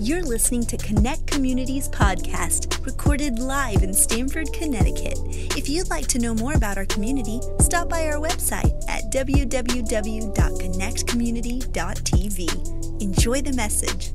You're listening to Connect Communities podcast, recorded live in Stamford, Connecticut. If you'd like to know more about our community, stop by our website at www.connectcommunity.tv. Enjoy the message.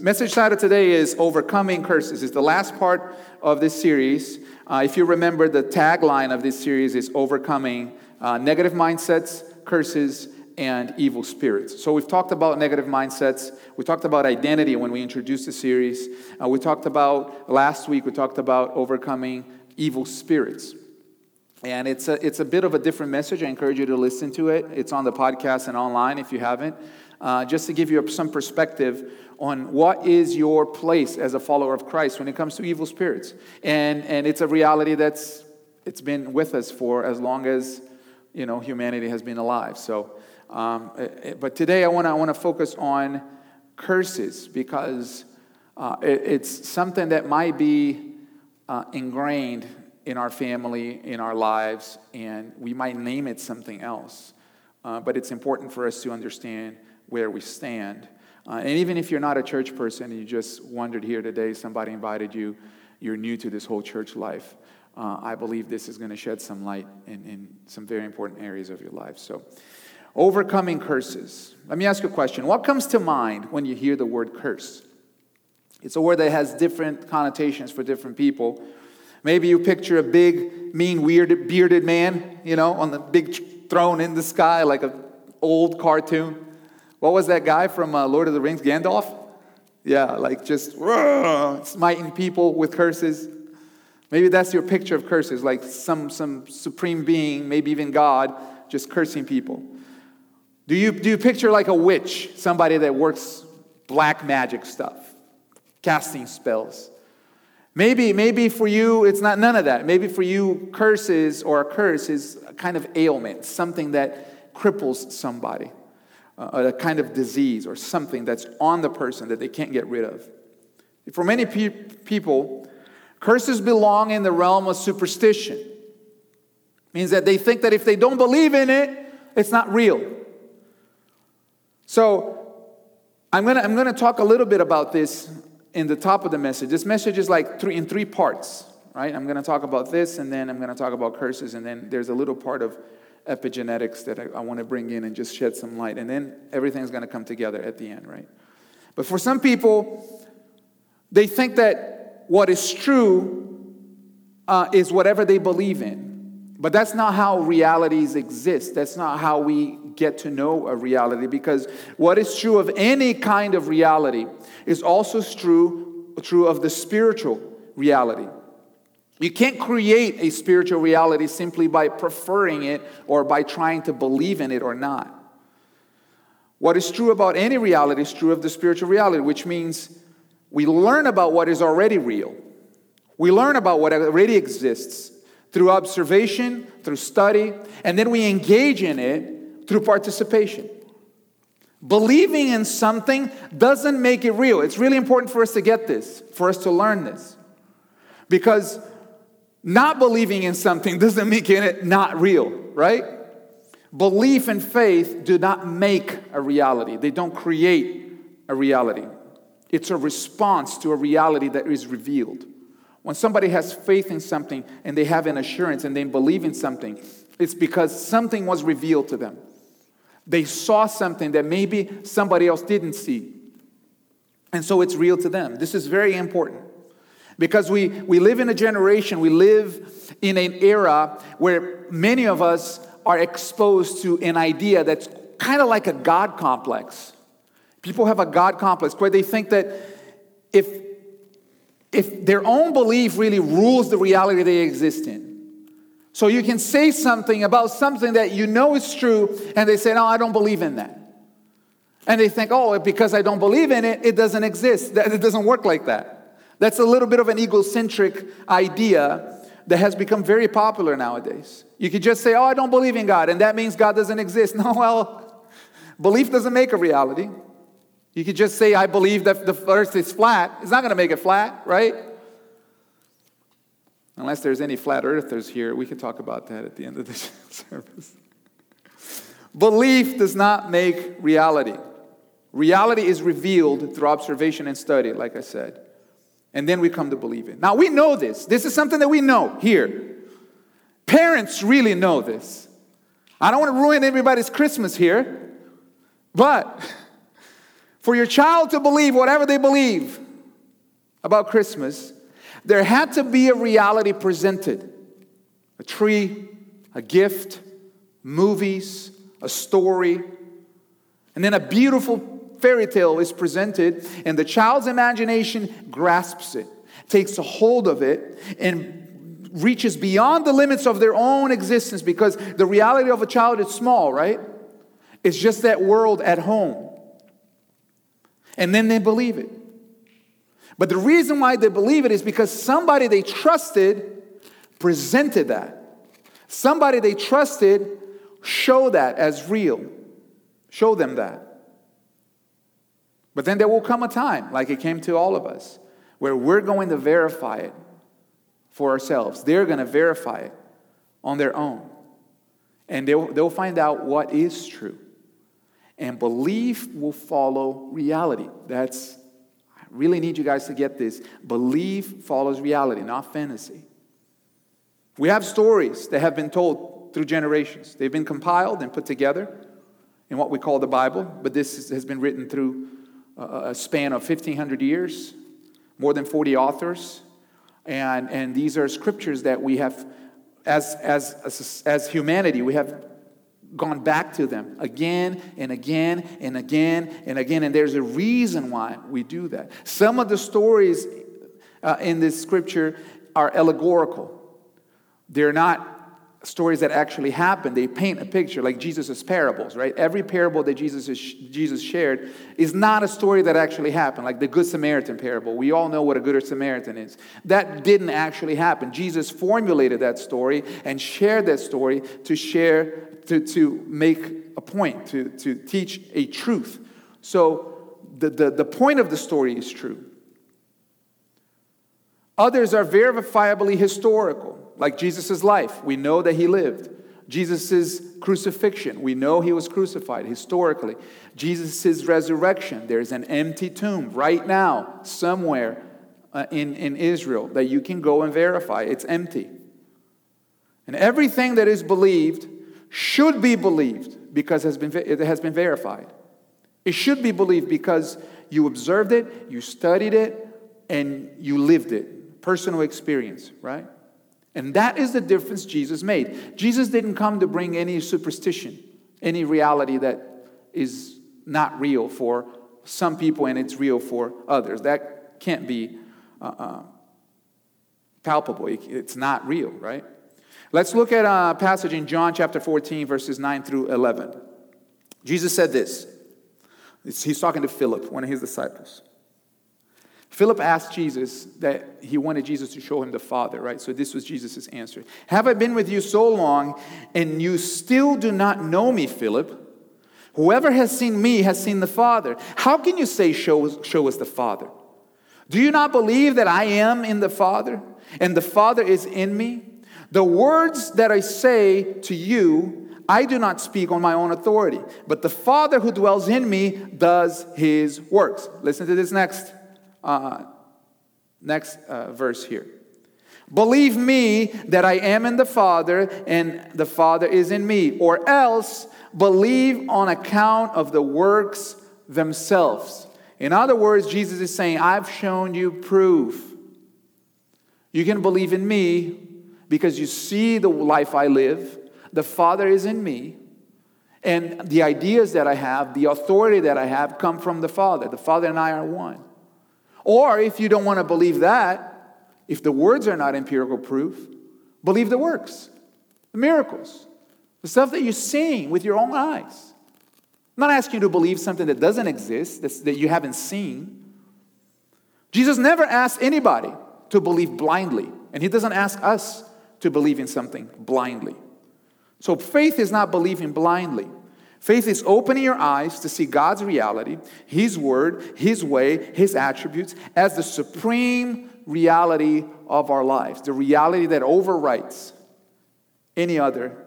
Message title today is Overcoming Curses. It's the last part of this series. Uh, if you remember, the tagline of this series is Overcoming uh, Negative Mindsets, Curses, and evil spirits. So we've talked about negative mindsets. We talked about identity when we introduced the series. Uh, we talked about last week. We talked about overcoming evil spirits. And it's a, it's a bit of a different message. I encourage you to listen to it. It's on the podcast and online if you haven't. Uh, just to give you some perspective on what is your place as a follower of Christ when it comes to evil spirits. And, and it's a reality that's it's been with us for as long as you know humanity has been alive. So um, eh, eh, but today I want to I focus on curses because uh, it, it's something that might be uh, ingrained in our family, in our lives, and we might name it something else. Uh, but it's important for us to understand where we stand. Uh, and even if you're not a church person and you just wandered here today, somebody invited you, you're new to this whole church life. Uh, I believe this is going to shed some light in, in some very important areas of your life. So, Overcoming curses. Let me ask you a question. What comes to mind when you hear the word curse? It's a word that has different connotations for different people. Maybe you picture a big, mean, weird, bearded man, you know, on the big throne in the sky, like an old cartoon. What was that guy from uh, Lord of the Rings, Gandalf? Yeah, like just smiting people with curses. Maybe that's your picture of curses, like some, some supreme being, maybe even God, just cursing people. Do you, do you picture like a witch, somebody that works black magic stuff, casting spells? Maybe, maybe for you, it's not none of that. Maybe for you, curses or a curse is a kind of ailment, something that cripples somebody, uh, a kind of disease or something that's on the person that they can't get rid of. For many pe- people, curses belong in the realm of superstition. It means that they think that if they don't believe in it, it's not real. So I'm gonna, I'm gonna talk a little bit about this in the top of the message. This message is like three in three parts, right? I'm gonna talk about this, and then I'm gonna talk about curses, and then there's a little part of epigenetics that I, I want to bring in and just shed some light, and then everything's gonna come together at the end, right? But for some people, they think that what is true uh, is whatever they believe in. But that's not how realities exist. That's not how we get to know a reality because what is true of any kind of reality is also true, true of the spiritual reality. You can't create a spiritual reality simply by preferring it or by trying to believe in it or not. What is true about any reality is true of the spiritual reality, which means we learn about what is already real. We learn about what already exists through observation, through study, and then we engage in it through participation. Believing in something doesn't make it real. It's really important for us to get this, for us to learn this. Because not believing in something doesn't make it not real, right? Belief and faith do not make a reality, they don't create a reality. It's a response to a reality that is revealed. When somebody has faith in something and they have an assurance and they believe in something, it's because something was revealed to them. They saw something that maybe somebody else didn't see. And so it's real to them. This is very important because we, we live in a generation, we live in an era where many of us are exposed to an idea that's kind of like a God complex. People have a God complex where they think that if, if their own belief really rules the reality they exist in, so you can say something about something that you know is true, and they say, No, I don't believe in that. And they think, Oh, because I don't believe in it, it doesn't exist. It doesn't work like that. That's a little bit of an egocentric idea that has become very popular nowadays. You could just say, Oh, I don't believe in God, and that means God doesn't exist. No, well, belief doesn't make a reality. You could just say, I believe that the earth is flat. It's not going to make it flat, right? Unless there's any flat earthers here, we can talk about that at the end of the service. Belief does not make reality. Reality is revealed through observation and study, like I said. And then we come to believe it. Now, we know this. This is something that we know here. Parents really know this. I don't want to ruin everybody's Christmas here, but for your child to believe whatever they believe about Christmas, there had to be a reality presented a tree, a gift, movies, a story, and then a beautiful fairy tale is presented, and the child's imagination grasps it, takes a hold of it, and reaches beyond the limits of their own existence because the reality of a child is small, right? It's just that world at home. And then they believe it. But the reason why they believe it is because somebody they trusted presented that. Somebody they trusted showed that as real. Show them that. But then there will come a time, like it came to all of us, where we're going to verify it for ourselves. They're going to verify it on their own. And they'll, they'll find out what is true. And belief will follow reality. That's, really need you guys to get this. Belief follows reality, not fantasy. We have stories that have been told through generations. They've been compiled and put together in what we call the Bible, but this has been written through a span of 1,500 years, more than 40 authors. And, and these are scriptures that we have, as, as, as, as humanity, we have gone back to them again and again and again and again. And there's a reason why we do that. Some of the stories uh, in this scripture are allegorical, they're not stories that actually happen. They paint a picture like Jesus' parables, right? Every parable that Jesus, is, Jesus shared is not a story that actually happened, like the Good Samaritan parable. We all know what a Good Samaritan is. That didn't actually happen. Jesus formulated that story and shared that story to share, to, to make a point, to, to teach a truth. So the, the, the point of the story is true. Others are verifiably historical like Jesus' life. We know that he lived. Jesus' crucifixion. We know he was crucified historically. Jesus' resurrection. There's an empty tomb right now, somewhere uh, in, in Israel, that you can go and verify. It's empty. And everything that is believed should be believed because has been, it has been verified. It should be believed because you observed it, you studied it, and you lived it. Personal experience, right? And that is the difference Jesus made. Jesus didn't come to bring any superstition, any reality that is not real for some people and it's real for others. That can't be uh, uh, palpable. It's not real, right? Let's look at a passage in John chapter 14, verses 9 through 11. Jesus said this. He's talking to Philip, one of his disciples. Philip asked Jesus that he wanted Jesus to show him the Father, right? So this was Jesus' answer. Have I been with you so long and you still do not know me, Philip? Whoever has seen me has seen the Father. How can you say, show us, show us the Father? Do you not believe that I am in the Father and the Father is in me? The words that I say to you, I do not speak on my own authority, but the Father who dwells in me does his works. Listen to this next uh, next uh, verse here. Believe me that I am in the Father and the Father is in me, or else believe on account of the works themselves. In other words, Jesus is saying, I've shown you proof. You can believe in me because you see the life I live, the Father is in me, and the ideas that I have, the authority that I have come from the Father. The Father and I are one. Or if you don't want to believe that, if the words are not empirical proof, believe the works, the miracles, the stuff that you're seeing with your own eyes. I'm not asking you to believe something that doesn't exist, that you haven't seen. Jesus never asked anybody to believe blindly, and he doesn't ask us to believe in something blindly. So faith is not believing blindly. Faith is opening your eyes to see God's reality, His word, His way, His attributes as the supreme reality of our lives, the reality that overwrites any other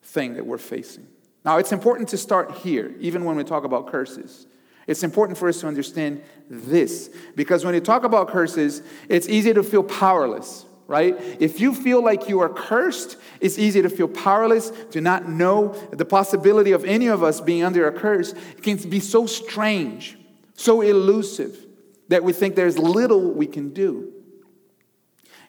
thing that we're facing. Now, it's important to start here, even when we talk about curses. It's important for us to understand this because when you talk about curses, it's easy to feel powerless, right? If you feel like you are cursed, it's easy to feel powerless, to not know the possibility of any of us being under a curse. It can be so strange, so elusive, that we think there's little we can do.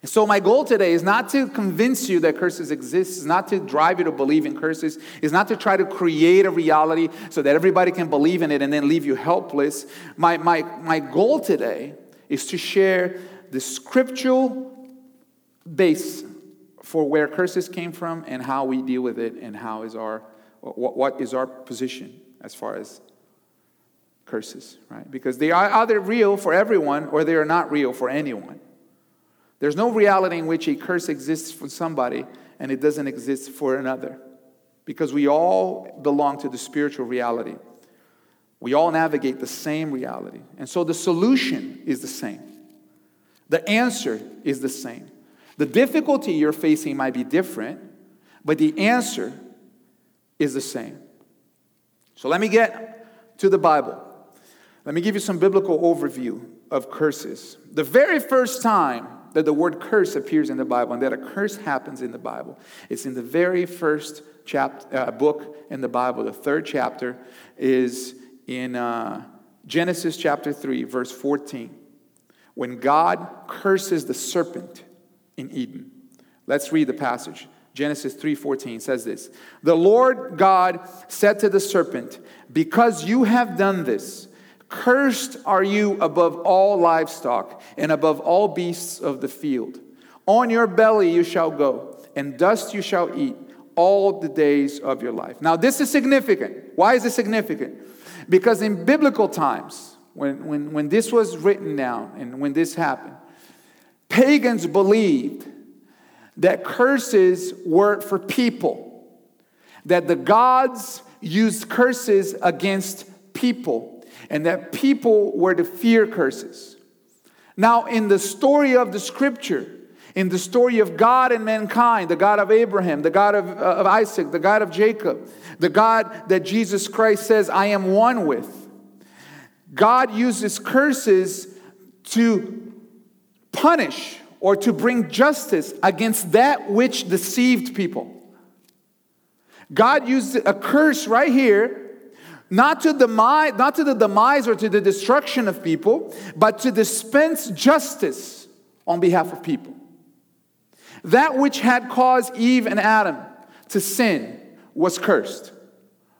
And so, my goal today is not to convince you that curses exist, is not to drive you to believe in curses, is not to try to create a reality so that everybody can believe in it and then leave you helpless. My, my, my goal today is to share the scriptural base for where curses came from and how we deal with it and how is our what, what is our position as far as curses right because they are either real for everyone or they are not real for anyone there's no reality in which a curse exists for somebody and it doesn't exist for another. Because we all belong to the spiritual reality. We all navigate the same reality. And so the solution is the same. The answer is the same. The difficulty you're facing might be different, but the answer is the same. So let me get to the Bible. Let me give you some biblical overview of curses. The very first time that the word curse appears in the Bible and that a curse happens in the Bible. It's in the very first chapter, uh, book in the Bible. The third chapter is in uh, Genesis chapter 3, verse 14, when God curses the serpent in Eden. Let's read the passage. Genesis 3:14 says this. The Lord God said to the serpent, "Because you have done this, Cursed are you above all livestock and above all beasts of the field. On your belly you shall go, and dust you shall eat all the days of your life. Now, this is significant. Why is it significant? Because in biblical times, when, when, when this was written down and when this happened, pagans believed that curses were for people, that the gods used curses against people and that people were to fear curses. Now, in the story of the scripture, in the story of God and mankind, the God of Abraham, the God of, uh, of Isaac, the God of Jacob, the God that Jesus Christ says, I am one with, God uses curses to punish or to bring justice against that which deceived people. God used a curse right here not to, demise, not to the demise or to the destruction of people, but to dispense justice on behalf of people. That which had caused Eve and Adam to sin was cursed,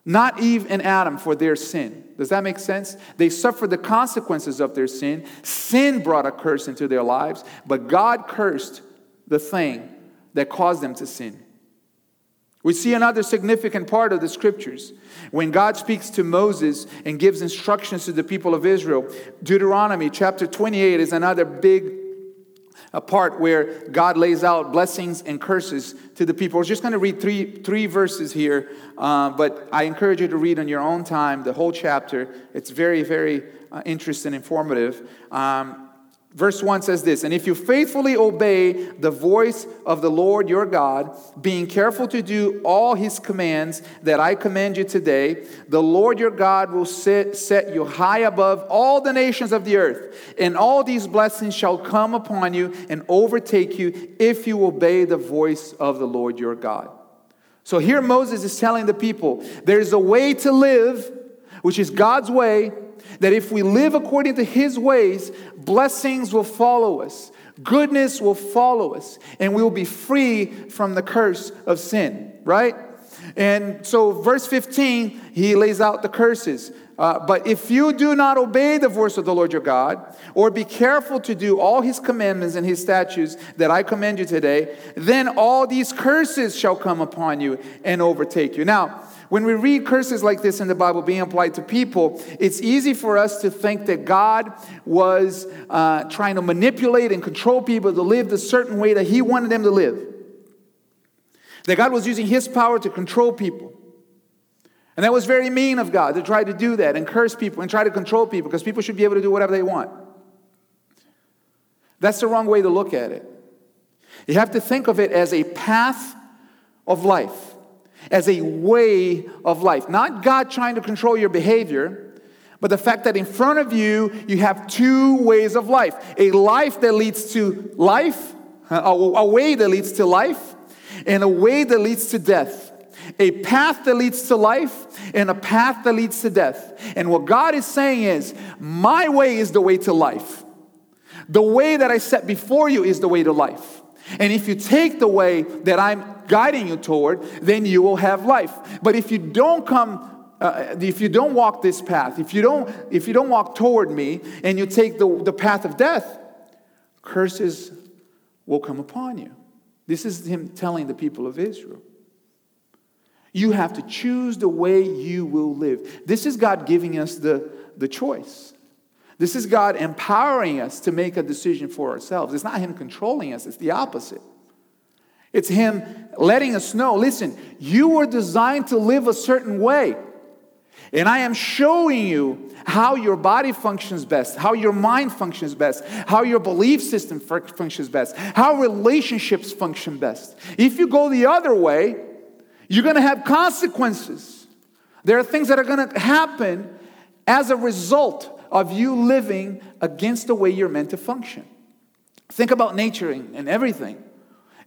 not Eve and Adam for their sin. Does that make sense? They suffered the consequences of their sin. Sin brought a curse into their lives, but God cursed the thing that caused them to sin. We see another significant part of the scriptures. When God speaks to Moses and gives instructions to the people of Israel, Deuteronomy chapter 28 is another big a part where God lays out blessings and curses to the people. We're just going to read three, three verses here, uh, but I encourage you to read on your own time the whole chapter. It's very, very uh, interesting and informative. Um, Verse 1 says this And if you faithfully obey the voice of the Lord your God, being careful to do all his commands that I command you today, the Lord your God will set, set you high above all the nations of the earth. And all these blessings shall come upon you and overtake you if you obey the voice of the Lord your God. So here Moses is telling the people there's a way to live, which is God's way that if we live according to His ways, blessings will follow us, goodness will follow us, and we will be free from the curse of sin, right? And so, verse 15, he lays out the curses. Uh, but if you do not obey the voice of the Lord your God, or be careful to do all his commandments and his statutes that I command you today, then all these curses shall come upon you and overtake you. Now, when we read curses like this in the Bible being applied to people, it's easy for us to think that God was uh, trying to manipulate and control people to live the certain way that He wanted them to live. That God was using His power to control people. And that was very mean of God to try to do that and curse people and try to control people because people should be able to do whatever they want. That's the wrong way to look at it. You have to think of it as a path of life as a way of life. Not God trying to control your behavior, but the fact that in front of you, you have two ways of life a life that leads to life, a way that leads to life, and a way that leads to death. A path that leads to life and a path that leads to death. And what God is saying is, My way is the way to life. The way that I set before you is the way to life. And if you take the way that I'm guiding you toward, then you will have life. But if you don't come uh, if you don't walk this path, if you don't, if you don't walk toward me and you take the, the path of death, curses will come upon you. This is him telling the people of Israel. You have to choose the way you will live. This is God giving us the, the choice. This is God empowering us to make a decision for ourselves. It's not Him controlling us, it's the opposite. It's Him letting us know listen, you were designed to live a certain way. And I am showing you how your body functions best, how your mind functions best, how your belief system functions best, how relationships function best. If you go the other way, you're to have consequences. There are things that are to happen as a result of you living against the way you're meant to function. Think about nature and everything.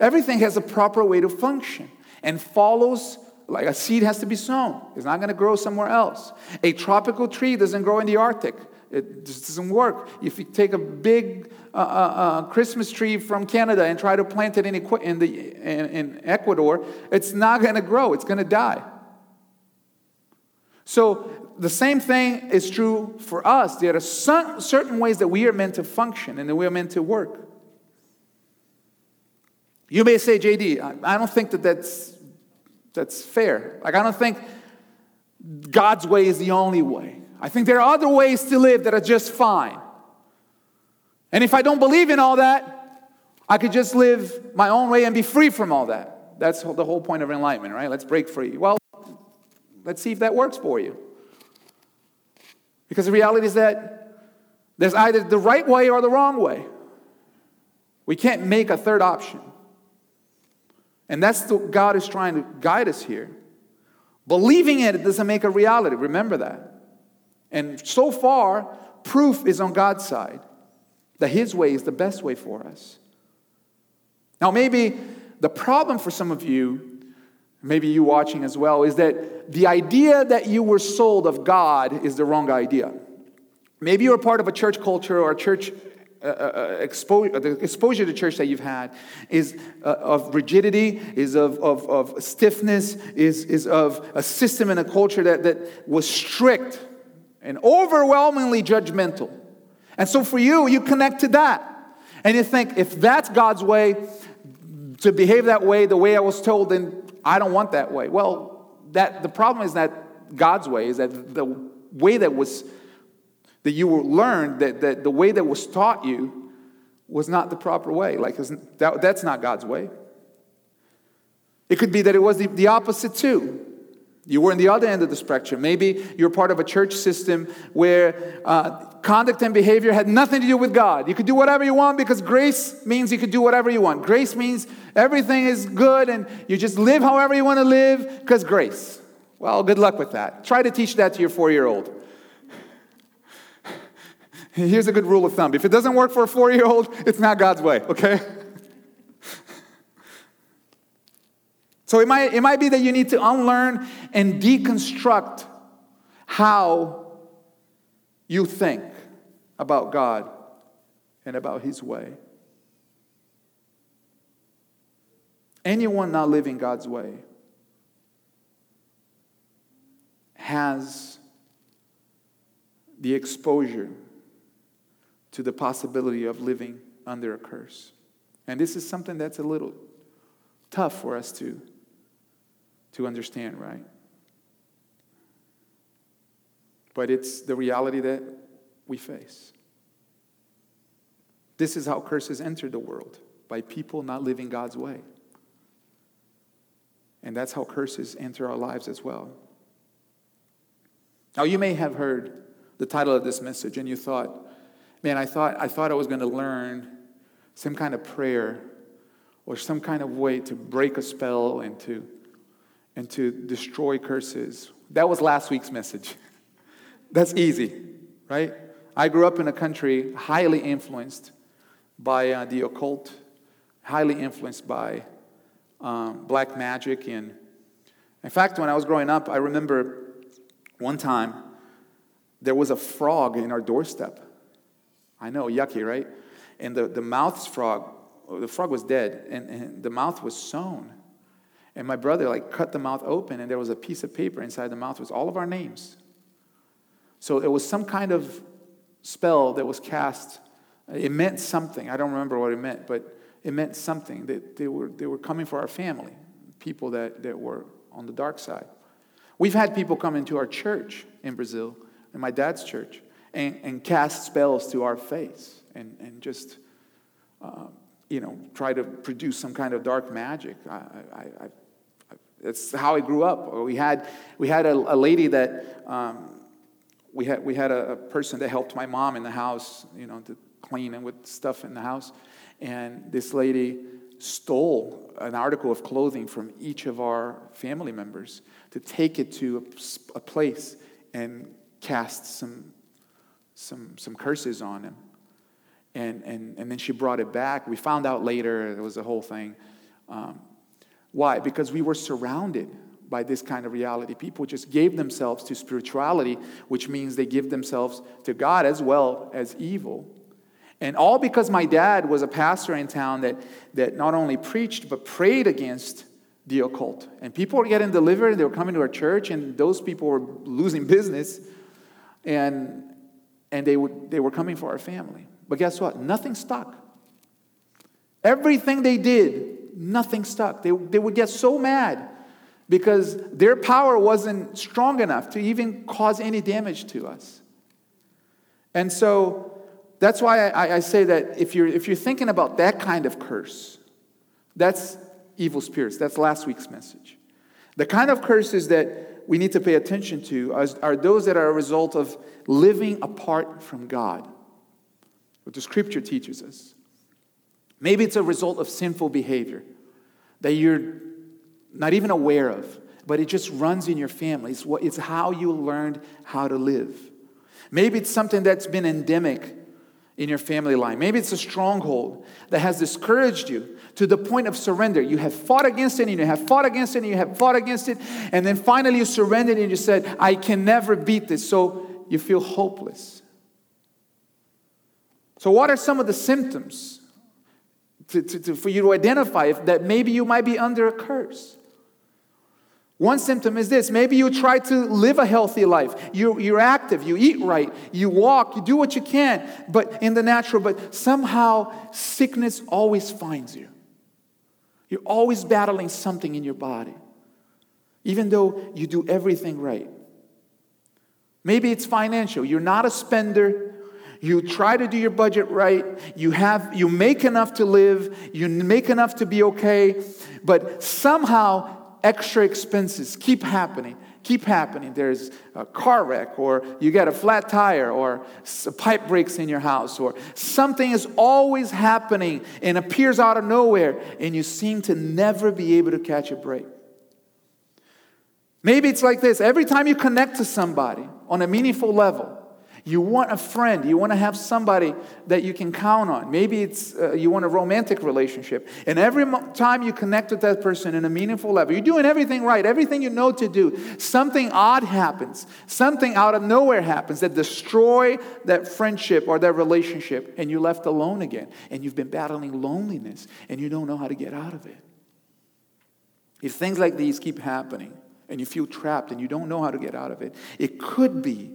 Everything has a proper way to function and follows like a seed has to be sown. It's not going to grow somewhere else. A tropical tree doesn't grow in the Arctic. It just doesn't work. If you take a big uh, uh, uh, Christmas tree from Canada and try to plant it in, in, the, in, in Ecuador, it's not going to grow. It's going to die. So the same thing is true for us. There are some, certain ways that we are meant to function and that we are meant to work. You may say, JD, I don't think that that's, that's fair. Like, I don't think God's way is the only way. I think there are other ways to live that are just fine. And if I don't believe in all that, I could just live my own way and be free from all that. That's the whole point of enlightenment, right? Let's break free. Well, let's see if that works for you. Because the reality is that there's either the right way or the wrong way. We can't make a third option. And that's what God is trying to guide us here. Believing it, it doesn't make a reality. Remember that. And so far, proof is on God's side that His way is the best way for us. Now, maybe the problem for some of you, maybe you watching as well, is that the idea that you were sold of God is the wrong idea. Maybe you're part of a church culture or a church uh, uh, uh exposure, the exposure to church that you've had is uh, of rigidity, is of, of, of stiffness, is, is of a system and a culture that, that was strict and overwhelmingly judgmental. And so for you, you connect to that. And you think, if that's God's way, to behave that way, the way I was told, then I don't want that way. Well, that the problem is that God's way is that the way that was that you learned that, that the way that was taught you was not the proper way. Like that, that's not God's way. It could be that it was the, the opposite too. You were in the other end of the spectrum. Maybe you're part of a church system where uh, conduct and behavior had nothing to do with God. You could do whatever you want because grace means you could do whatever you want. Grace means everything is good and you just live however you want to live because grace. Well, good luck with that. Try to teach that to your four year old. Here's a good rule of thumb if it doesn't work for a four year old, it's not God's way, okay? So it might, it might be that you need to unlearn and deconstruct how you think about God and about His way. Anyone not living God's way has the exposure to the possibility of living under a curse. And this is something that's a little tough for us to to understand, right? But it's the reality that we face. This is how curses enter the world by people not living God's way. And that's how curses enter our lives as well. Now, you may have heard the title of this message and you thought, man, I thought I, thought I was going to learn some kind of prayer or some kind of way to break a spell and to and to destroy curses. That was last week's message. That's easy, right? I grew up in a country highly influenced by uh, the occult, highly influenced by um, black magic. And in fact, when I was growing up, I remember one time there was a frog in our doorstep. I know, yucky, right? And the, the mouth's frog, the frog was dead, and, and the mouth was sewn. And my brother like cut the mouth open, and there was a piece of paper inside the mouth with all of our names. So it was some kind of spell that was cast. It meant something. I don't remember what it meant, but it meant something that they were, they were coming for our family, people that, that were on the dark side. We've had people come into our church in Brazil, in my dad's church, and, and cast spells to our face and, and just, uh, you know, try to produce some kind of dark magic. I, I, I, that's how I grew up. We had, we had a, a lady that, um, we had, we had a, a, person that helped my mom in the house, you know, to clean and with stuff in the house. And this lady stole an article of clothing from each of our family members to take it to a, a place and cast some, some, some curses on him. And, and, and then she brought it back. We found out later it was a whole thing. Um, why? Because we were surrounded by this kind of reality. People just gave themselves to spirituality, which means they give themselves to God as well as evil. And all because my dad was a pastor in town that, that not only preached but prayed against the occult. And people were getting delivered, and they were coming to our church, and those people were losing business, and, and they, would, they were coming for our family. But guess what? Nothing stuck. Everything they did nothing stuck. They, they would get so mad because their power wasn't strong enough to even cause any damage to us. And so that's why I, I, say that if you're, if you're thinking about that kind of curse, that's evil spirits. That's last week's message. The kind of curses that we need to pay attention to are, those that are a result of living apart from God, what the scripture teaches us. Maybe it's a result of sinful behavior that you're not even aware of, but it just runs in your family. It's, what, it's how you learned how to live. Maybe it's something that's been endemic in your family line. Maybe it's a stronghold that has discouraged you to the point of surrender. You have fought against it and you have fought against it and you have fought against it, and then finally you surrendered and you said, I can never beat this. So you feel hopeless. So, what are some of the symptoms to, to, to, for you to identify if, that maybe you might be under a curse. One symptom is this maybe you try to live a healthy life. You're, you're active, you eat right, you walk, you do what you can, but in the natural, but somehow sickness always finds you. You're always battling something in your body, even though you do everything right. Maybe it's financial. You're not a spender, you try to do your budget right, you have you make enough to live, you make enough to be okay, but somehow extra expenses keep happening keep happening. There's a car wreck, or you get a flat tire, or a pipe breaks in your house, or something is always happening and appears out of nowhere, and you seem to never be able to catch a break. Maybe it's like this every time you connect to somebody on a meaningful level, you want a friend. You want to have somebody that you can count on. Maybe it's uh, you want a romantic relationship. And every time you connect with that person in a meaningful level, you're doing everything right, everything you know to do. Something odd happens. Something out of nowhere happens that destroy that friendship or that relationship and you're left alone again. And you've been battling loneliness and you don't know how to get out of it. If things like these keep happening and you feel trapped and you don't know how to get out of it, it could be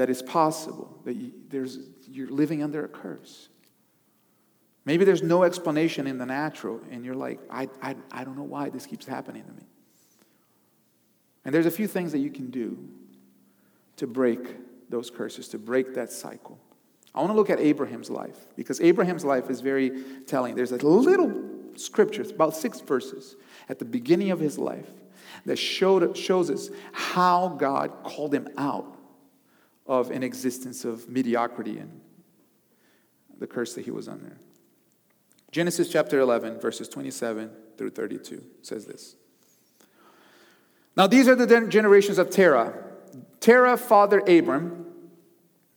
that it's possible that you, there's, you're living under a curse. Maybe there's no explanation in the natural, and you're like, I, I, I don't know why this keeps happening to me. And there's a few things that you can do to break those curses, to break that cycle. I want to look at Abraham's life because Abraham's life is very telling. There's a little scripture, about six verses, at the beginning of his life that showed, shows us how God called him out of an existence of mediocrity and the curse that he was under. Genesis chapter 11, verses 27 through 32 says this. Now, these are the generations of Terah. Terah fathered Abram.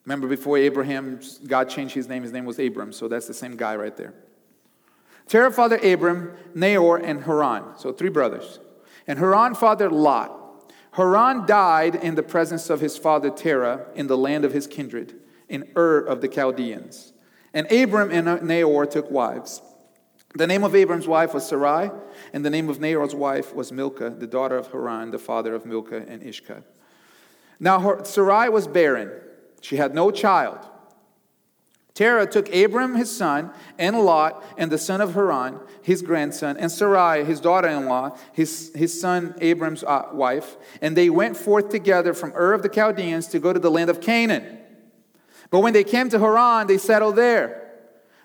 Remember before Abraham, God changed his name, his name was Abram, so that's the same guy right there. Terah fathered Abram, Nahor, and Haran, so three brothers. And Haran fathered Lot. Haran died in the presence of his father Terah in the land of his kindred, in Ur of the Chaldeans. And Abram and Nahor took wives. The name of Abram's wife was Sarai, and the name of Nahor's wife was Milcah, the daughter of Haran, the father of Milcah and Iscah. Now Sarai was barren, she had no child. Terah took Abram his son, and Lot, and the son of Haran, his grandson, and Sarai, his daughter in law, his, his son Abram's uh, wife, and they went forth together from Ur of the Chaldeans to go to the land of Canaan. But when they came to Haran, they settled there.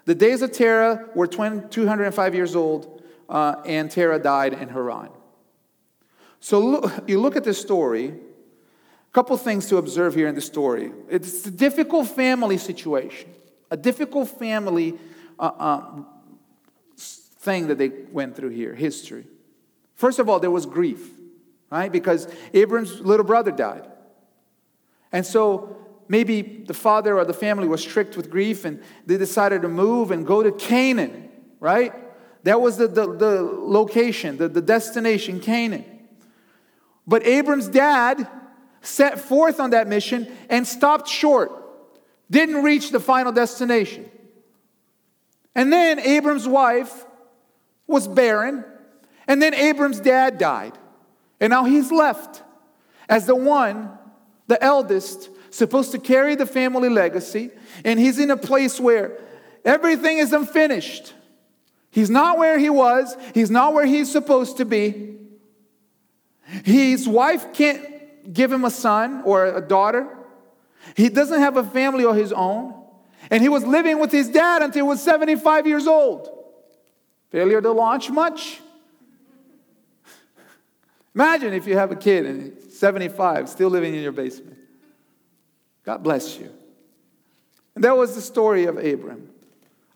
The days of Terah were 205 years old, uh, and Terah died in Haran. So look, you look at this story, a couple things to observe here in the story. It's a difficult family situation, a difficult family uh, uh, thing that they went through here, history. First of all, there was grief, right? Because Abram's little brother died. And so maybe the father or the family was tricked with grief and they decided to move and go to Canaan, right? That was the, the, the location, the, the destination, Canaan. But Abram's dad set forth on that mission and stopped short, didn't reach the final destination. And then Abram's wife was barren, and then Abram's dad died. And now he's left as the one, the eldest, supposed to carry the family legacy, and he's in a place where everything is unfinished. He's not where he was, he's not where he's supposed to be. His wife can't give him a son or a daughter. He doesn't have a family of his own. And he was living with his dad until he was 75 years old. Failure to launch much? Imagine if you have a kid and 75 still living in your basement. God bless you. And that was the story of Abram.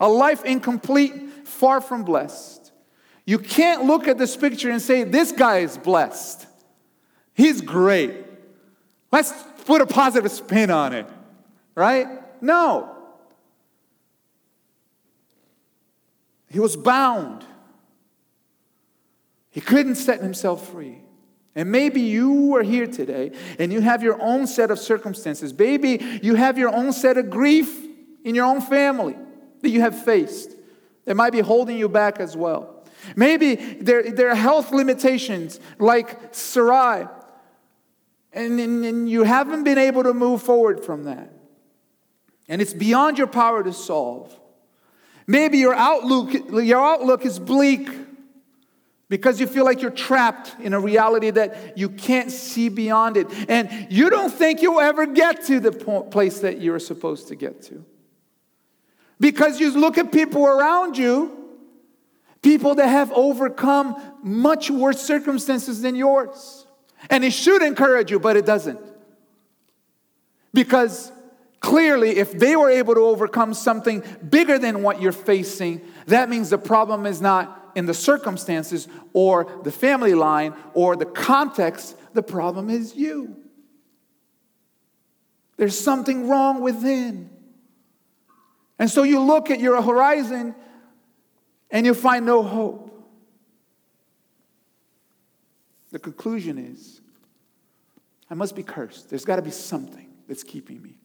A life incomplete, far from blessed. You can't look at this picture and say, This guy is blessed. He's great. Let's put a positive spin on it, right? No. He was bound. He couldn't set himself free. And maybe you are here today and you have your own set of circumstances. Maybe you have your own set of grief in your own family that you have faced that might be holding you back as well. Maybe there, there are health limitations like Sarai, and, and, and you haven't been able to move forward from that. And it's beyond your power to solve. Maybe your outlook, your outlook is bleak because you feel like you're trapped in a reality that you can't see beyond it. And you don't think you'll ever get to the place that you're supposed to get to. Because you look at people around you, people that have overcome much worse circumstances than yours. And it should encourage you, but it doesn't. Because clearly, if they were able to overcome something bigger than what you're facing, that means the problem is not in the circumstances or the family line or the context, the problem is you. There's something wrong within. And so you look at your horizon and you find no hope. The conclusion is I must be cursed. There's got to be something that's keeping me.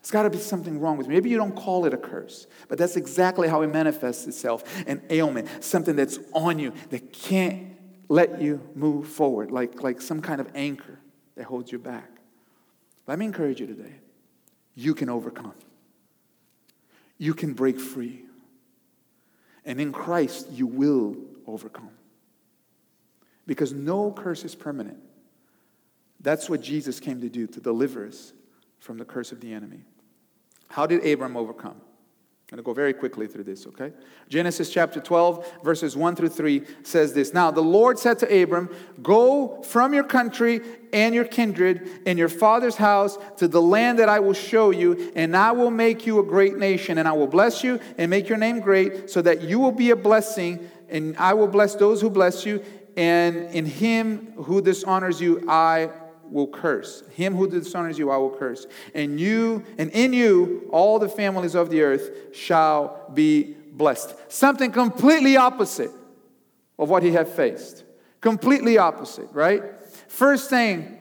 There's got to be something wrong with me. Maybe you don't call it a curse, but that's exactly how it manifests itself an ailment, something that's on you that can't let you move forward, like, like some kind of anchor that holds you back. Let me encourage you today. You can overcome, you can break free. And in Christ, you will overcome. Because no curse is permanent. That's what Jesus came to do, to deliver us from the curse of the enemy. How did Abram overcome? I'm going to go very quickly through this, okay? Genesis chapter 12, verses 1 through 3 says this Now the Lord said to Abram, Go from your country and your kindred and your father's house to the land that I will show you, and I will make you a great nation, and I will bless you and make your name great, so that you will be a blessing, and I will bless those who bless you, and in him who dishonors you, I will curse. Him who dishonors you, I will curse. And you, and in you, all the families of the earth shall be blessed. Something completely opposite of what he had faced. Completely opposite, right? First thing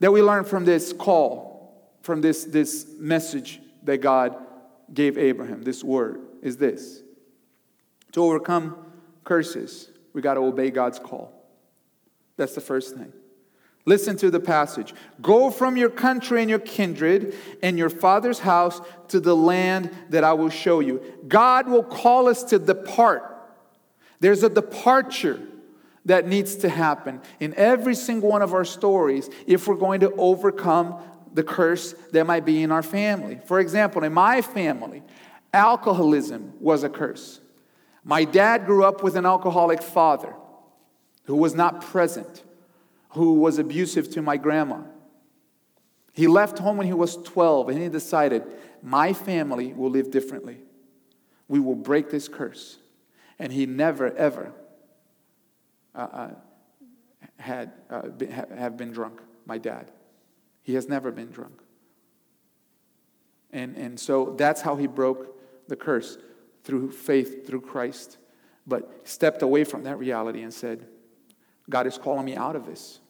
that we learn from this call, from this, this message that God gave Abraham, this word, is this to overcome curses, we got to obey God's call. That's the first thing. Listen to the passage. Go from your country and your kindred and your father's house to the land that I will show you. God will call us to depart. There's a departure that needs to happen in every single one of our stories if we're going to overcome the curse that might be in our family. For example, in my family, alcoholism was a curse. My dad grew up with an alcoholic father who was not present who was abusive to my grandma. He left home when he was 12 and he decided, My family will live differently. We will break this curse. And he never, ever uh, uh, had uh, been, have been drunk, my dad. He has never been drunk. And, and so that's how he broke the curse through faith, through Christ. But stepped away from that reality and said, God is calling me out of this.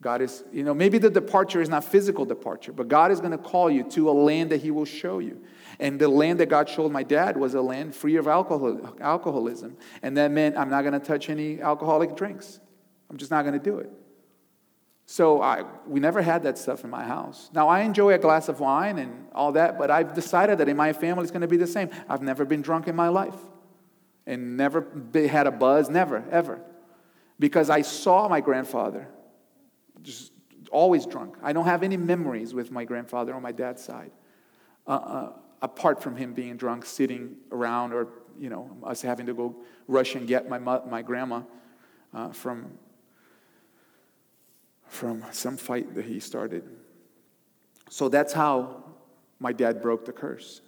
God is, you know, maybe the departure is not physical departure, but God is going to call you to a land that He will show you. And the land that God showed my dad was a land free of alcohol, alcoholism. And that meant I'm not going to touch any alcoholic drinks. I'm just not going to do it. So I, we never had that stuff in my house. Now I enjoy a glass of wine and all that, but I've decided that in my family it's going to be the same. I've never been drunk in my life and never had a buzz, never, ever. Because I saw my grandfather just always drunk. I don't have any memories with my grandfather on my dad's side, uh, uh, apart from him being drunk, sitting around, or you know, us having to go rush and get my my grandma uh, from from some fight that he started. So that's how my dad broke the curse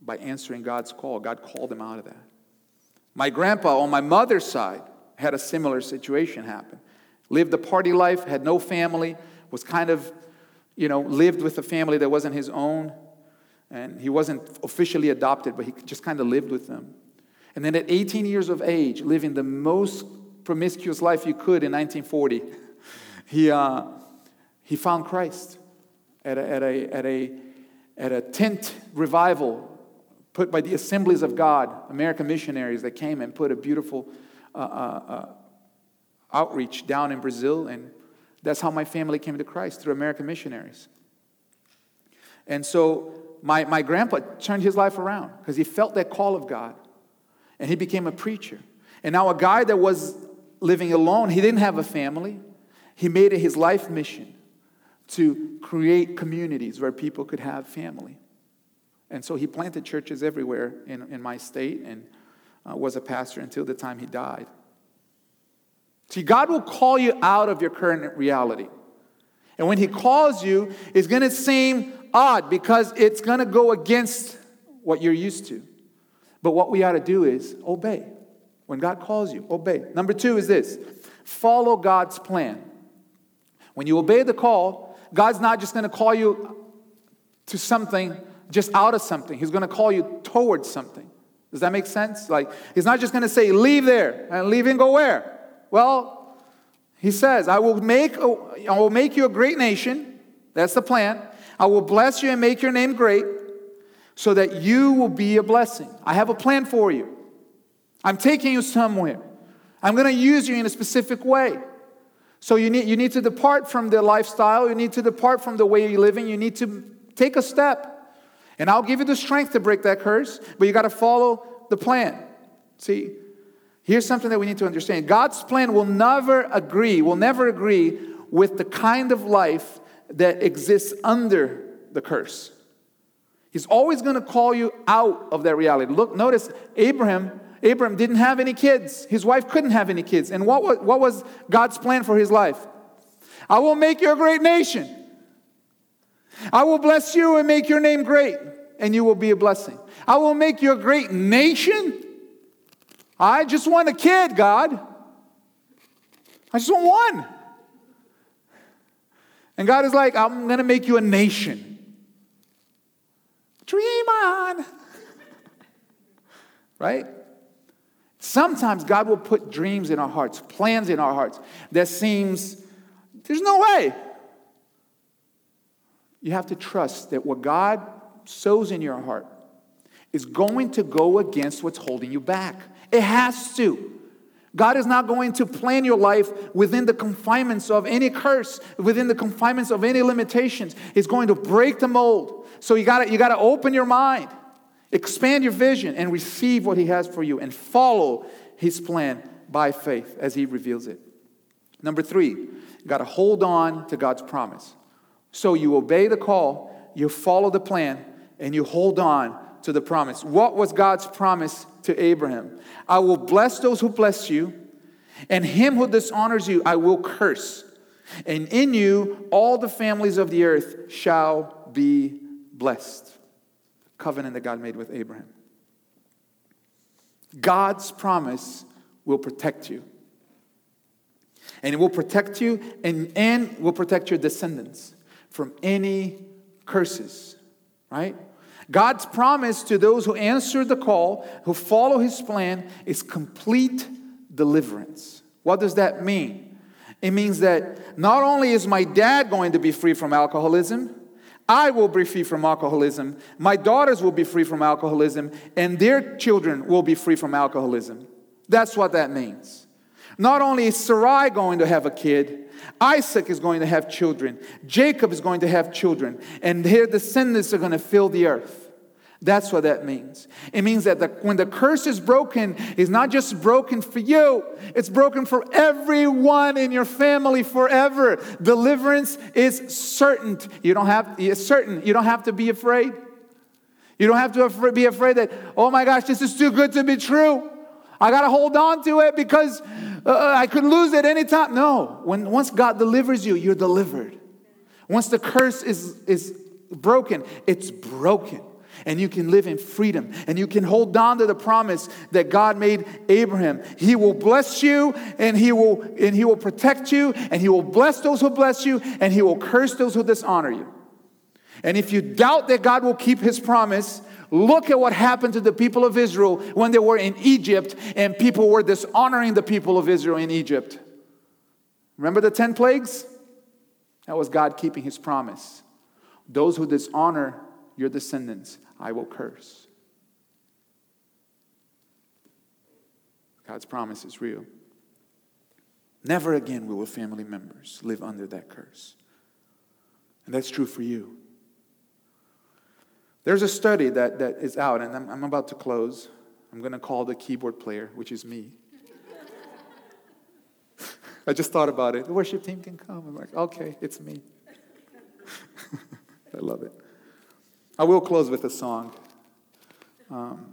by answering God's call. God called him out of that. My grandpa on my mother's side had a similar situation happen lived a party life, had no family, was kind of, you know, lived with a family that wasn't his own. And he wasn't officially adopted, but he just kind of lived with them. And then at 18 years of age, living the most promiscuous life you could in 1940, he, uh, he found Christ at a, at, a, at, a, at a tent revival put by the Assemblies of God, American missionaries that came and put a beautiful uh, uh, uh outreach down in Brazil, and that's how my family came to Christ through American missionaries. And so my, my grandpa turned his life around because he felt that call of God, and he became a preacher. And now, a guy that was living alone, he didn't have a family, he made it his life mission to create communities where people could have family. And so he planted churches everywhere in, in my state and uh, was a pastor until the time he died. See, God will call you out of your current reality. And when He calls you, it's going to seem odd because it's going to go against what you're used to. But what we ought to do is obey. When God calls you, obey. Number two is this follow God's plan. When you obey the call, God's not just going to call you to something just out of something, He's going to call you towards something. Does that make sense? Like, He's not just going to say, leave there and leave and go where? Well, he says, I will make, a, I will make you a great nation. That's the plan. I will bless you and make your name great so that you will be a blessing. I have a plan for you. I'm taking you somewhere. I'm going to use you in a specific way. So you need, you need to depart from the lifestyle. You need to depart from the way you're living. You need to take a step. And I'll give you the strength to break that curse, but you got to follow the plan. See, Here's something that we need to understand God's plan will never agree, will never agree with the kind of life that exists under the curse. He's always going to call you out of that reality. Look, notice Abraham. Abraham didn't have any kids. His wife couldn't have any kids. And what was, what was God's plan for his life? I will make you a great nation. I will bless you and make your name great, and you will be a blessing. I will make you a great nation I just want a kid, God. I just want one. And God is like, I'm going to make you a nation. Dream on. right? Sometimes God will put dreams in our hearts, plans in our hearts that seems there's no way. You have to trust that what God sows in your heart is going to go against what's holding you back. It has to. God is not going to plan your life within the confinements of any curse, within the confinements of any limitations. He's going to break the mold. So you got you to open your mind, expand your vision, and receive what He has for you, and follow His plan by faith as He reveals it. Number three, you got to hold on to God's promise. So you obey the call, you follow the plan, and you hold on to the promise. What was God's promise to Abraham? I will bless those who bless you, and him who dishonors you I will curse. And in you all the families of the earth shall be blessed. Covenant that God made with Abraham. God's promise will protect you. And it will protect you and, and will protect your descendants from any curses, right? God's promise to those who answer the call, who follow his plan, is complete deliverance. What does that mean? It means that not only is my dad going to be free from alcoholism, I will be free from alcoholism, my daughters will be free from alcoholism, and their children will be free from alcoholism. That's what that means. Not only is Sarai going to have a kid, Isaac is going to have children. Jacob is going to have children. And their descendants are going to fill the earth. That's what that means. It means that the, when the curse is broken, it's not just broken for you, it's broken for everyone in your family forever. Deliverance is certain. You don't have, it's certain. You don't have to be afraid. You don't have to be afraid that, oh my gosh, this is too good to be true. I got to hold on to it because uh, uh, I could lose it anytime. No, when once God delivers you, you're delivered. Once the curse is, is broken, it's broken. And you can live in freedom and you can hold on to the promise that God made Abraham. He will bless you and he will and he will protect you and he will bless those who bless you and he will curse those who dishonor you. And if you doubt that God will keep his promise, Look at what happened to the people of Israel when they were in Egypt and people were dishonoring the people of Israel in Egypt. Remember the 10 plagues? That was God keeping his promise. Those who dishonor your descendants, I will curse. God's promise is real. Never again will family members live under that curse. And that's true for you. There's a study that, that is out, and I'm, I'm about to close. I'm going to call the keyboard player, which is me. I just thought about it. The worship team can come. I'm like, okay, it's me. I love it. I will close with a song. Um,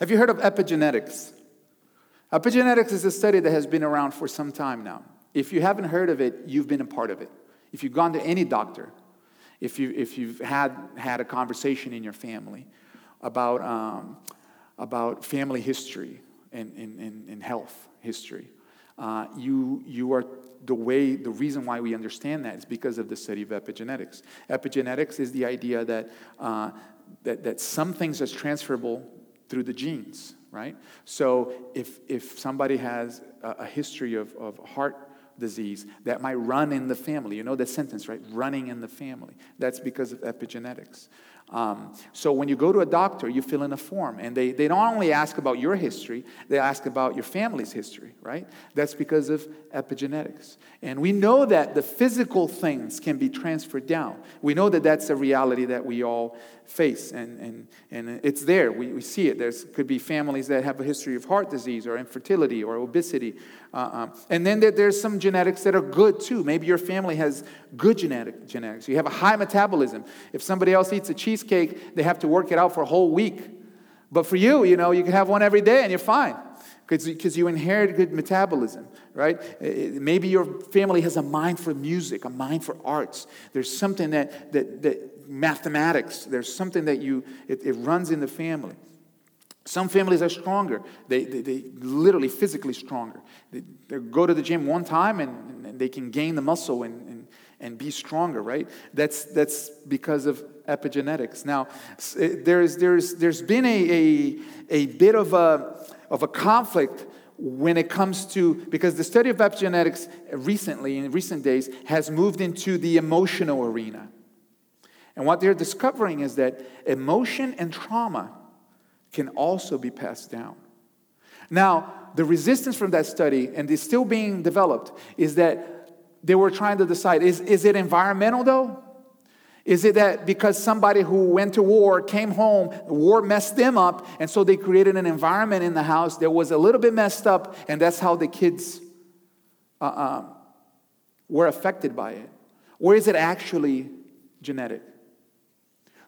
have you heard of epigenetics? Epigenetics is a study that has been around for some time now. If you haven't heard of it, you've been a part of it. If you've gone to any doctor, if, you, if you've had, had a conversation in your family about, um, about family history and, and, and, and health history, uh, you, you are the way, the reason why we understand that is because of the study of epigenetics. Epigenetics is the idea that, uh, that, that some things are transferable through the genes, right? So if, if somebody has a, a history of, of heart disease that might run in the family. You know that sentence, right? Running in the family. That's because of epigenetics. Um, so when you go to a doctor, you fill in a form, and they, they don't only ask about your history, they ask about your family's history, right? That's because of epigenetics. And we know that the physical things can be transferred down. We know that that's a reality that we all face, and, and, and it's there. We, we see it. There could be families that have a history of heart disease or infertility or obesity. Uh, um, and then there, there's some genetics that are good too. Maybe your family has good genetic, genetics. You have a high metabolism. If somebody else eats a cheesecake, they have to work it out for a whole week. But for you, you know, you can have one every day and you're fine because you inherit good metabolism, right? Maybe your family has a mind for music, a mind for arts. There's something that, that, that mathematics, there's something that you, it, it runs in the family. Some families are stronger. They, they, they literally physically stronger. They, they, go to the gym one time and, and they can gain the muscle and, and, and be stronger, right? That's, that's because of epigenetics. Now, eh, there's, there's, there's been a, a, a bit of a, of a conflict when it comes to, because the study of epigenetics recently, in recent days, has moved into the emotional arena. And what they're discovering is that emotion and trauma can also be passed down. Now, the resistance from that study, and it's still being developed, is that they were trying to decide is, is it environmental though? Is it that because somebody who went to war came home, war messed them up, and so they created an environment in the house that was a little bit messed up, and that's how the kids uh, uh, were affected by it? Or is it actually genetic?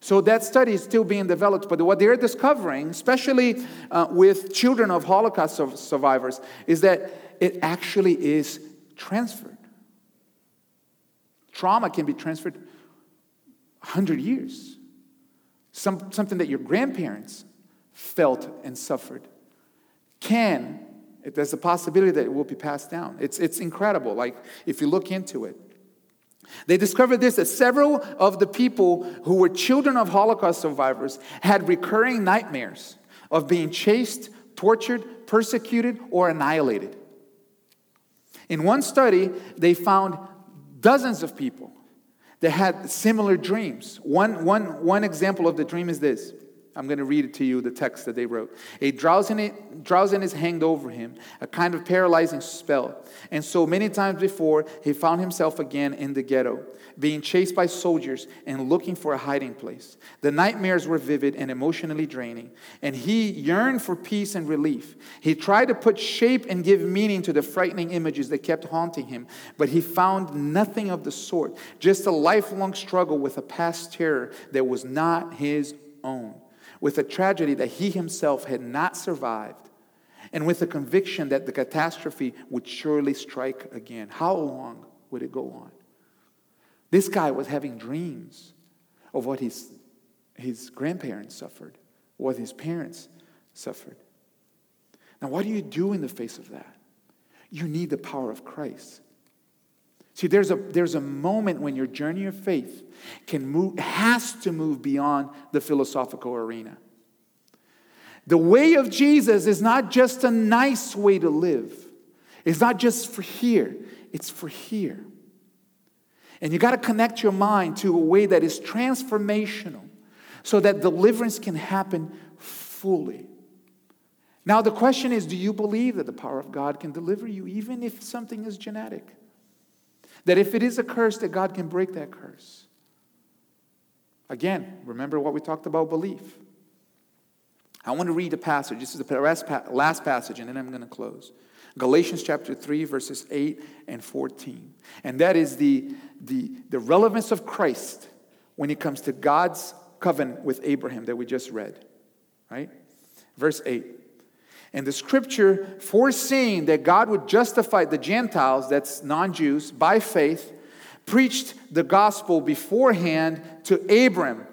So that study is still being developed, but what they're discovering, especially uh, with children of Holocaust survivors, is that it actually is transferred. Trauma can be transferred 100 years. Some, something that your grandparents felt and suffered can, there's a possibility that it will be passed down. It's, it's incredible, like if you look into it. They discovered this that several of the people who were children of Holocaust survivors had recurring nightmares of being chased, tortured, persecuted, or annihilated. In one study, they found dozens of people that had similar dreams. One, one, one example of the dream is this I'm going to read it to you, the text that they wrote. A drowsiness, drowsiness hanged over him, a kind of paralyzing spell. And so many times before, he found himself again in the ghetto, being chased by soldiers and looking for a hiding place. The nightmares were vivid and emotionally draining, and he yearned for peace and relief. He tried to put shape and give meaning to the frightening images that kept haunting him, but he found nothing of the sort, just a lifelong struggle with a past terror that was not his own with a tragedy that he himself had not survived, and with a conviction that the catastrophe would surely strike again. How long would it go on? This guy was having dreams of what his, his grandparents suffered, what his parents suffered. Now, what do you do in the face of that? You need the power of Christ. See, there's a, there's a moment when your journey of faith can move, has to move beyond the philosophical arena. The way of Jesus is not just a nice way to live. It's not just for here, it's for here. And you got to connect your mind to a way that is transformational so that deliverance can happen fully. Now, the question is do you believe that the power of God can deliver you even if something is genetic? That if it is a curse, that God can break that curse. Again, remember what we talked about belief. I want to read a passage. This is the last passage, and then I'm going to close. Galatians chapter 3, verses 8 and 14. And that is the, the, the relevance of Christ when it comes to God's covenant with Abraham that we just read. Right? Verse 8. And the scripture foreseeing that God would justify the Gentiles, that's non Jews, by faith, preached the gospel beforehand to Abram,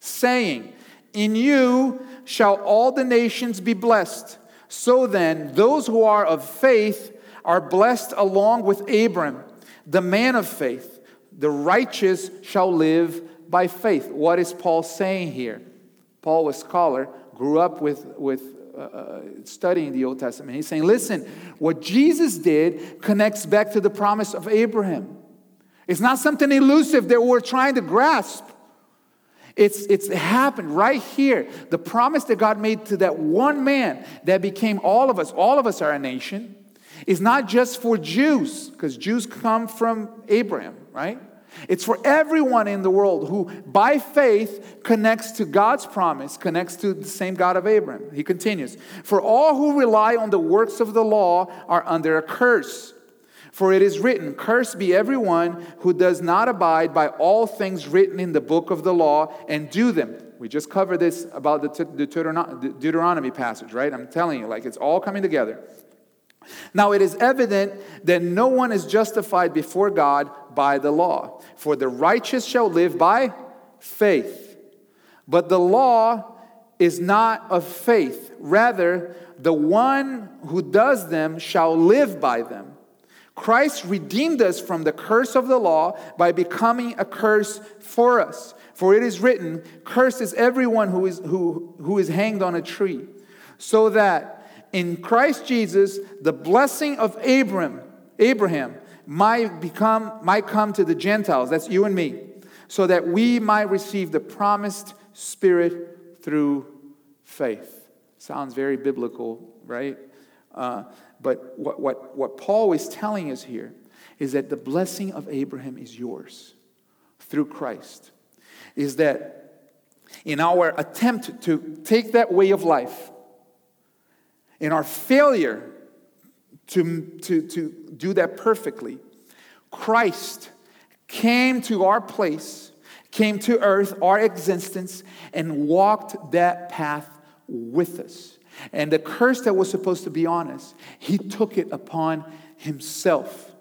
saying, In you shall all the nations be blessed. So then, those who are of faith are blessed along with Abram, the man of faith. The righteous shall live by faith. What is Paul saying here? Paul a scholar, grew up with, with uh, studying the Old Testament. He's saying, listen, what Jesus did connects back to the promise of Abraham. It's not something elusive that we're trying to grasp. It's, it's happened right here. The promise that God made to that one man that became all of us, all of us are a nation, is not just for Jews, because Jews come from Abraham, right? It's for everyone in the world who, by faith, connects to God's promise, connects to the same God of Abraham. He continues For all who rely on the works of the law are under a curse. For it is written, Cursed be everyone who does not abide by all things written in the book of the law and do them. We just covered this about the Deuteronomy passage, right? I'm telling you, like it's all coming together. Now it is evident that no one is justified before God by the law, for the righteous shall live by faith. But the law is not of faith, rather, the one who does them shall live by them. Christ redeemed us from the curse of the law by becoming a curse for us. For it is written, Cursed is everyone who is, who, who is hanged on a tree. So that in Christ Jesus, the blessing of Abraham, Abraham might become might come to the Gentiles, that's you and me, so that we might receive the promised spirit through faith. Sounds very biblical, right? Uh, but what, what, what Paul is telling us here is that the blessing of Abraham is yours through Christ. Is that in our attempt to take that way of life, in our failure to, to, to do that perfectly, Christ came to our place, came to earth, our existence, and walked that path with us. And the curse that was supposed to be on us, he took it upon himself.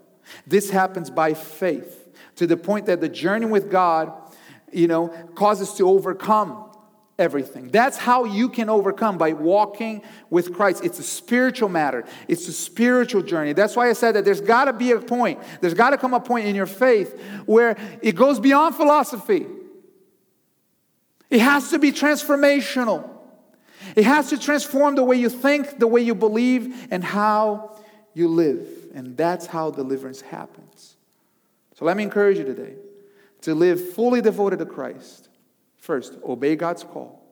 This happens by faith to the point that the journey with God, you know, causes to overcome everything. That's how you can overcome by walking with Christ. It's a spiritual matter, it's a spiritual journey. That's why I said that there's got to be a point, there's got to come a point in your faith where it goes beyond philosophy. It has to be transformational. It has to transform the way you think, the way you believe, and how you live. And that's how deliverance happens. So let me encourage you today to live fully devoted to Christ. First, obey God's call,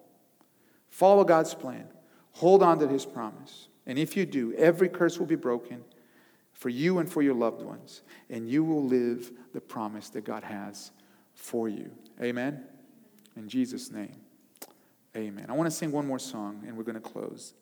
follow God's plan, hold on to His promise. And if you do, every curse will be broken for you and for your loved ones, and you will live the promise that God has for you. Amen? In Jesus' name. Amen. I want to sing one more song and we're going to close.